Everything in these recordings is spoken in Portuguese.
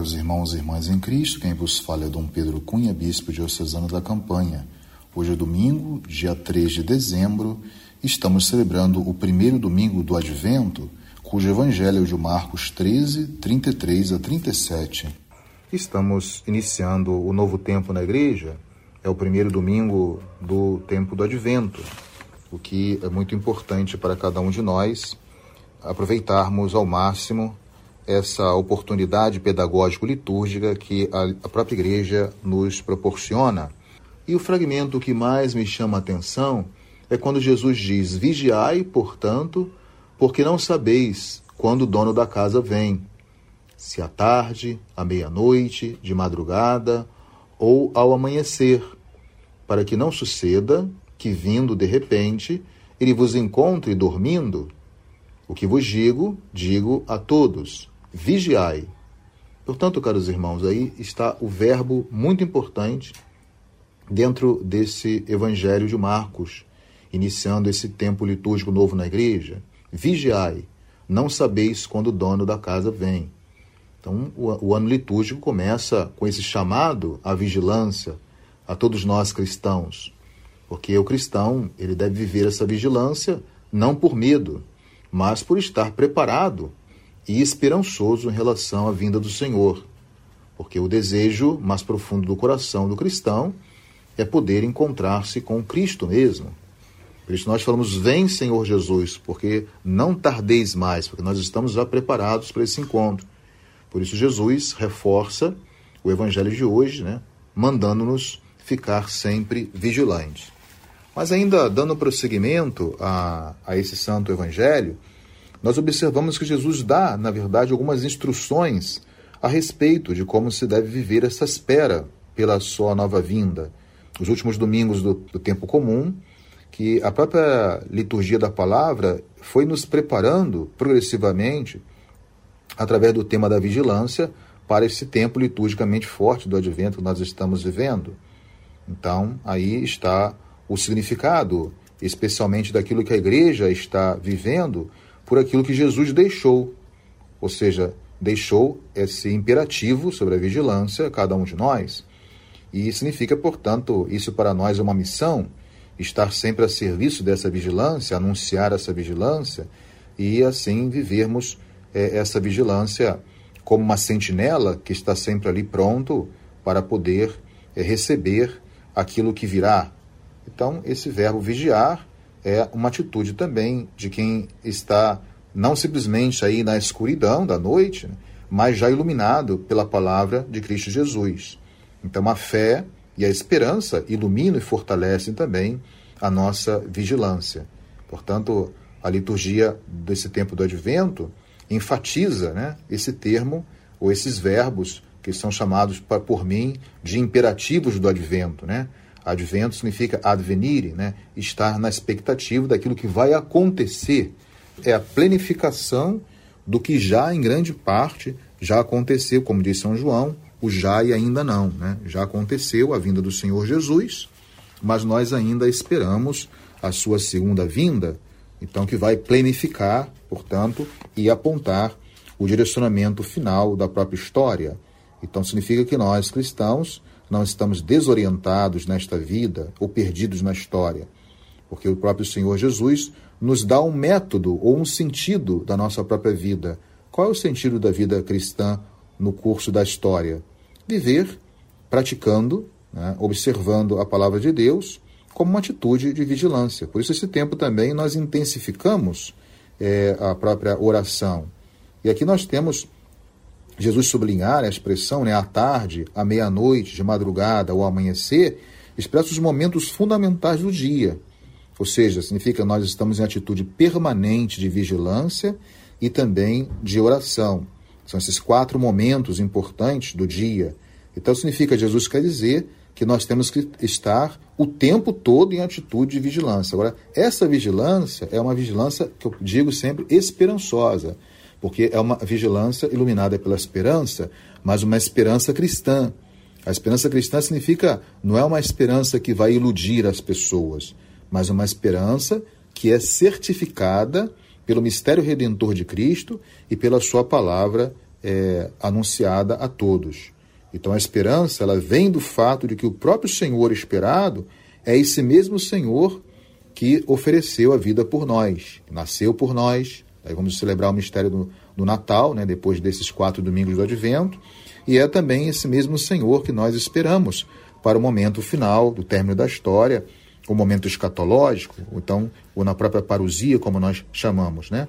Caros irmãos e irmãs em Cristo, quem vos fala é Dom Pedro Cunha, bispo diocesano da Campanha. Hoje é domingo, dia 3 de dezembro, estamos celebrando o primeiro domingo do Advento, cujo evangelho é de Marcos 13, 33 a 37. Estamos iniciando o novo tempo na igreja, é o primeiro domingo do tempo do Advento, o que é muito importante para cada um de nós aproveitarmos ao máximo essa oportunidade pedagógico-litúrgica que a própria igreja nos proporciona. E o fragmento que mais me chama a atenção é quando Jesus diz: Vigiai, portanto, porque não sabeis quando o dono da casa vem, se à tarde, à meia-noite, de madrugada ou ao amanhecer, para que não suceda que, vindo de repente, ele vos encontre dormindo. O que vos digo, digo a todos: vigiai. Portanto, caros irmãos, aí está o verbo muito importante dentro desse Evangelho de Marcos, iniciando esse tempo litúrgico novo na igreja. Vigiai, não sabeis quando o dono da casa vem. Então, o, ano litúrgico começa com esse chamado à vigilância a todos nós cristãos, porque o cristão ele deve viver essa vigilância não por medo, mas por estar preparado e esperançoso em relação à vinda do Senhor, porque o desejo mais profundo do coração do cristão é poder encontrar-se com Cristo mesmo. Por isso nós falamos, vem Senhor Jesus, porque não tardeis mais, porque nós estamos já preparados para esse encontro. Por isso Jesus reforça o evangelho de hoje, né, mandando-nos ficar sempre vigilantes. Mas ainda dando prosseguimento a, a esse santo evangelho, nós observamos que Jesus dá, na verdade, algumas instruções a respeito de como se deve viver essa espera pela sua nova vinda. Os últimos domingos do, do tempo comum, que a própria liturgia da palavra foi nos preparando progressivamente, através do tema da vigilância, para esse tempo liturgicamente forte do advento que nós estamos vivendo. Então, aí está o significado, especialmente daquilo que a igreja está vivendo por aquilo que Jesus deixou. Ou seja, deixou esse imperativo sobre a vigilância a cada um de nós. E significa, portanto, isso para nós é uma missão, estar sempre a serviço dessa vigilância, anunciar essa vigilância e assim vivermos é, essa vigilância como uma sentinela que está sempre ali pronto para poder é, receber aquilo que virá. Então, esse verbo vigiar é uma atitude também de quem está não simplesmente aí na escuridão da noite, mas já iluminado pela palavra de Cristo Jesus. Então a fé e a esperança iluminam e fortalecem também a nossa vigilância. Portanto, a liturgia desse tempo do advento enfatiza né, esse termo ou esses verbos que são chamados por mim de imperativos do advento, né? Advento significa advenire, né? Estar na expectativa daquilo que vai acontecer. É a plenificação do que já em grande parte já aconteceu, como diz São João, o já e ainda não, né? Já aconteceu a vinda do Senhor Jesus, mas nós ainda esperamos a sua segunda vinda, então que vai plenificar, portanto, e apontar o direcionamento final da própria história. Então significa que nós cristãos não estamos desorientados nesta vida ou perdidos na história, porque o próprio Senhor Jesus nos dá um método ou um sentido da nossa própria vida. Qual é o sentido da vida cristã no curso da história? Viver praticando, né, observando a palavra de Deus como uma atitude de vigilância. Por isso, esse tempo também nós intensificamos é, a própria oração. E aqui nós temos Jesus sublinhar a expressão né, à tarde, à meia-noite, de madrugada ou amanhecer, expressa os momentos fundamentais do dia. Ou seja, significa que nós estamos em atitude permanente de vigilância e também de oração. São esses quatro momentos importantes do dia. Então, significa, Jesus quer dizer que nós temos que estar o tempo todo em atitude de vigilância. Agora, essa vigilância é uma vigilância que eu digo sempre esperançosa porque é uma vigilância iluminada pela esperança, mas uma esperança cristã. A esperança cristã significa não é uma esperança que vai iludir as pessoas, mas uma esperança que é certificada pelo mistério redentor de Cristo e pela sua palavra é, anunciada a todos. Então a esperança ela vem do fato de que o próprio Senhor esperado é esse mesmo Senhor que ofereceu a vida por nós, nasceu por nós. Aí vamos celebrar o mistério do, do Natal, né, depois desses quatro domingos do Advento, e é também esse mesmo Senhor que nós esperamos para o momento final do término da história, o momento escatológico, então, ou na própria parousia, como nós chamamos, né?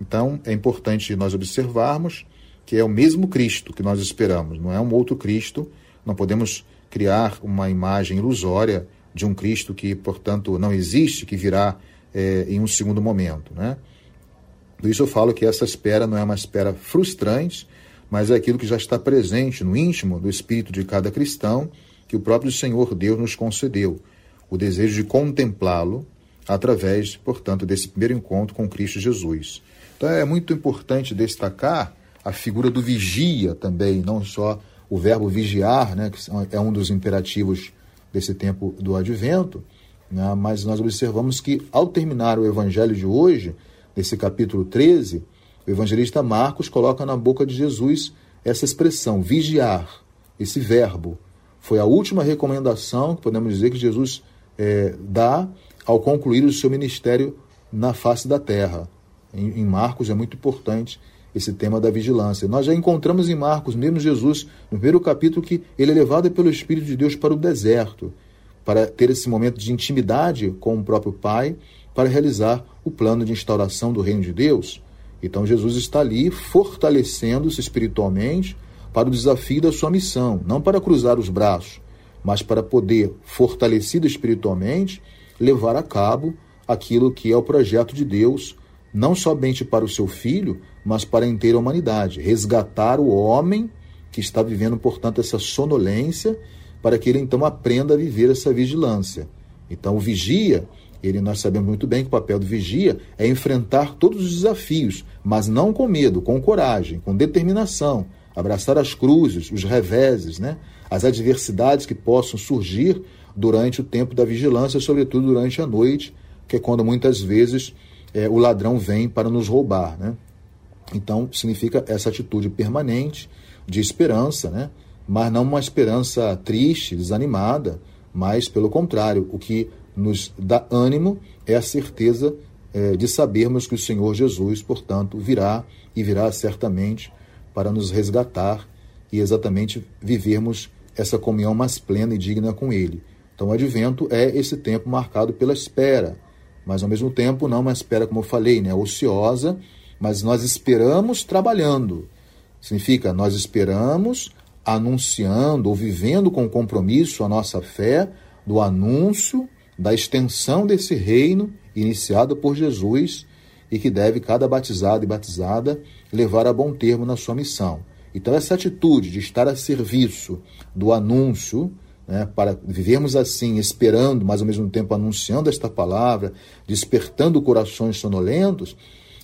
Então, é importante nós observarmos que é o mesmo Cristo que nós esperamos, não é um outro Cristo. Não podemos criar uma imagem ilusória de um Cristo que, portanto, não existe, que virá é, em um segundo momento, né? Por isso eu falo que essa espera não é uma espera frustrante, mas é aquilo que já está presente no íntimo do espírito de cada cristão, que o próprio Senhor Deus nos concedeu, o desejo de contemplá-lo através, portanto, desse primeiro encontro com Cristo Jesus. Então é muito importante destacar a figura do vigia também, não só o verbo vigiar, né, que é um dos imperativos desse tempo do advento, né, mas nós observamos que ao terminar o evangelho de hoje, nesse capítulo 13, o evangelista Marcos coloca na boca de Jesus essa expressão, vigiar, esse verbo. Foi a última recomendação que podemos dizer que Jesus é, dá ao concluir o seu ministério na face da terra em, em Marcos é muito importante esse tema da vigilância. Nós já encontramos em Marcos, mesmo Jesus, no primeiro capítulo, que ele é levado pelo Espírito de Deus para o deserto, para ter esse momento de intimidade com o próprio Pai, para realizar o plano de instauração do reino de Deus. Então Jesus está ali fortalecendo-se espiritualmente para o desafio da sua missão, não para cruzar os braços, mas para poder, fortalecido espiritualmente, levar a cabo aquilo que é o projeto de Deus não somente para o seu filho, mas para a inteira humanidade. Resgatar o homem que está vivendo, portanto, essa sonolência, para que ele então aprenda a viver essa vigilância. Então, o vigia, ele nós sabemos muito bem que o papel do vigia é enfrentar todos os desafios, mas não com medo, com coragem, com determinação, abraçar as cruzes, os reveses, né? as adversidades que possam surgir durante o tempo da vigilância, sobretudo durante a noite, que é quando muitas vezes é, o ladrão vem para nos roubar. Né? Então, significa essa atitude permanente de esperança, né? mas não uma esperança triste, desanimada, mas pelo contrário, o que nos dá ânimo é a certeza é, de sabermos que o Senhor Jesus, portanto, virá e virá certamente para nos resgatar e exatamente vivermos essa comunhão mais plena e digna com Ele. Então, o advento é esse tempo marcado pela espera, mas ao mesmo tempo não uma espera, como eu falei, né, ociosa, mas nós esperamos trabalhando. Significa, nós esperamos anunciando ou vivendo com compromisso a nossa fé do anúncio da extensão desse reino iniciado por Jesus e que deve cada batizado e batizada levar a bom termo na sua missão. Então, essa atitude de estar a serviço do anúncio né, para vivermos assim, esperando, mas ao mesmo tempo anunciando esta palavra, despertando corações sonolentos,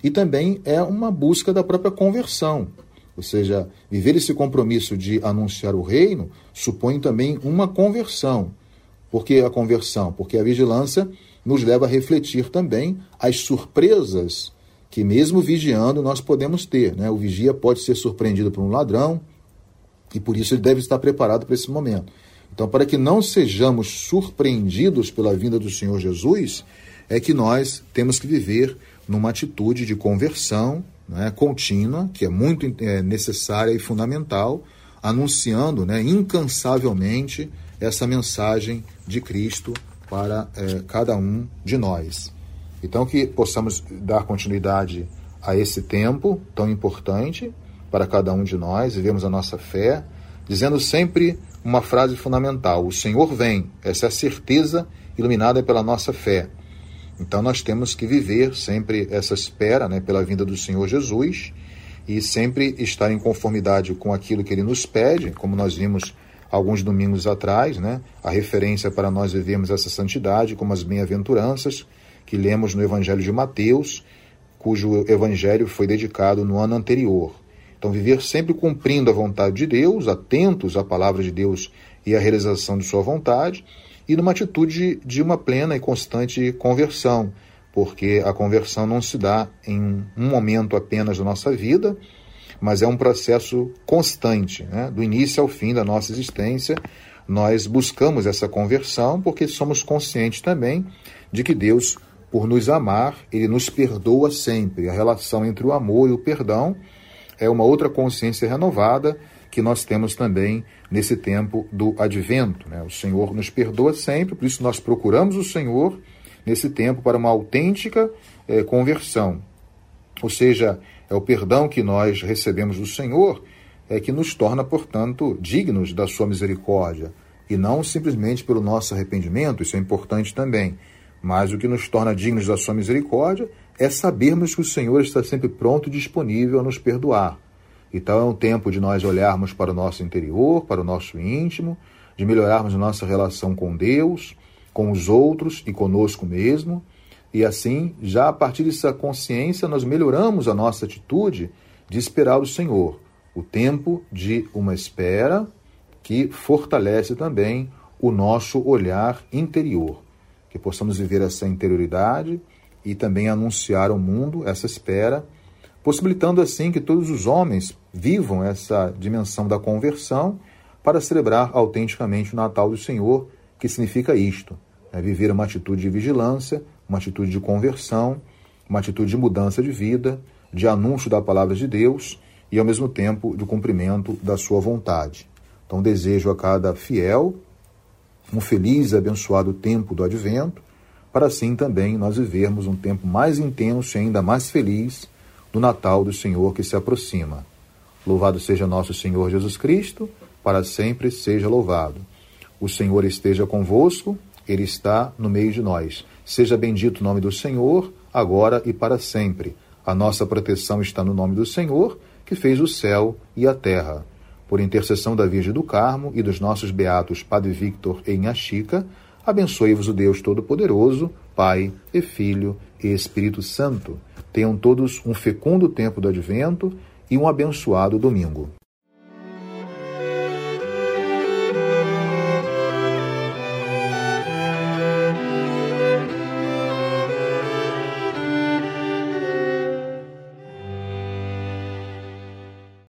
e também é uma busca da própria conversão. Ou seja, viver esse compromisso de anunciar o reino supõe também uma conversão. Por que a conversão? Porque a vigilância nos leva a refletir também as surpresas que, mesmo vigiando, nós podemos ter. Né? O vigia pode ser surpreendido por um ladrão e por isso ele deve estar preparado para esse momento. Então, para que não sejamos surpreendidos pela vinda do Senhor Jesus, é que nós temos que viver numa atitude de conversão né, contínua, que é muito é, necessária e fundamental, anunciando né, incansavelmente essa mensagem de Cristo para é, cada um de nós. Então, que possamos dar continuidade a esse tempo tão importante para cada um de nós, vivemos a nossa fé, dizendo sempre uma frase fundamental: O Senhor vem. Essa é a certeza iluminada pela nossa fé. Então nós temos que viver sempre essa espera né, pela vinda do Senhor Jesus e sempre estar em conformidade com aquilo que ele nos pede, como nós vimos alguns domingos atrás, né, a referência para nós vivermos essa santidade, como as bem-aventuranças que lemos no Evangelho de Mateus, cujo evangelho foi dedicado no ano anterior. Então, viver sempre cumprindo a vontade de Deus, atentos à palavra de Deus e à realização de Sua vontade, e numa atitude de uma plena e constante conversão, porque a conversão não se dá em um momento apenas da nossa vida, mas é um processo constante, né? do início ao fim da nossa existência. Nós buscamos essa conversão porque somos conscientes também de que Deus, por nos amar, ele nos perdoa sempre. A relação entre o amor e o perdão é uma outra consciência renovada que nós temos também nesse tempo do advento. Né? O Senhor nos perdoa sempre, por isso nós procuramos o Senhor nesse tempo para uma autêntica eh, conversão. Ou seja, é o perdão que nós recebemos do Senhor é que nos torna, portanto, dignos da sua misericórdia, e não simplesmente pelo nosso arrependimento, isso é importante também, mas o que nos torna dignos da sua misericórdia é sabermos que o Senhor está sempre pronto e disponível a nos perdoar. Então é um tempo de nós olharmos para o nosso interior, para o nosso íntimo, de melhorarmos a nossa relação com Deus, com os outros e conosco mesmo. E assim, já a partir dessa consciência, nós melhoramos a nossa atitude de esperar o Senhor. O tempo de uma espera que fortalece também o nosso olhar interior. Que possamos viver essa interioridade e também anunciar ao mundo essa espera possibilitando assim que todos os homens vivam essa dimensão da conversão para celebrar autenticamente o Natal do Senhor, que significa isto: é viver uma atitude de vigilância, uma atitude de conversão, uma atitude de mudança de vida, de anúncio da palavra de Deus e, ao mesmo tempo, de cumprimento da sua vontade. Então, desejo a cada fiel um feliz e abençoado tempo do advento, para assim também nós vivermos um tempo mais intenso e ainda mais feliz do Natal do Senhor que se aproxima. Louvado seja nosso Senhor Jesus Cristo, para sempre seja louvado. O Senhor esteja convosco, Ele está no meio de nós. Seja bendito o nome do Senhor, agora e para sempre. A nossa proteção está no nome do Senhor, que fez o céu e a terra. Por intercessão da Virgem do Carmo e dos nossos beatos Padre Victor e Inhaxica, abençoe-vos o Deus Todo-Poderoso, Pai e Filho e Espírito Santo. Tenham todos um fecundo tempo do advento e um abençoado domingo.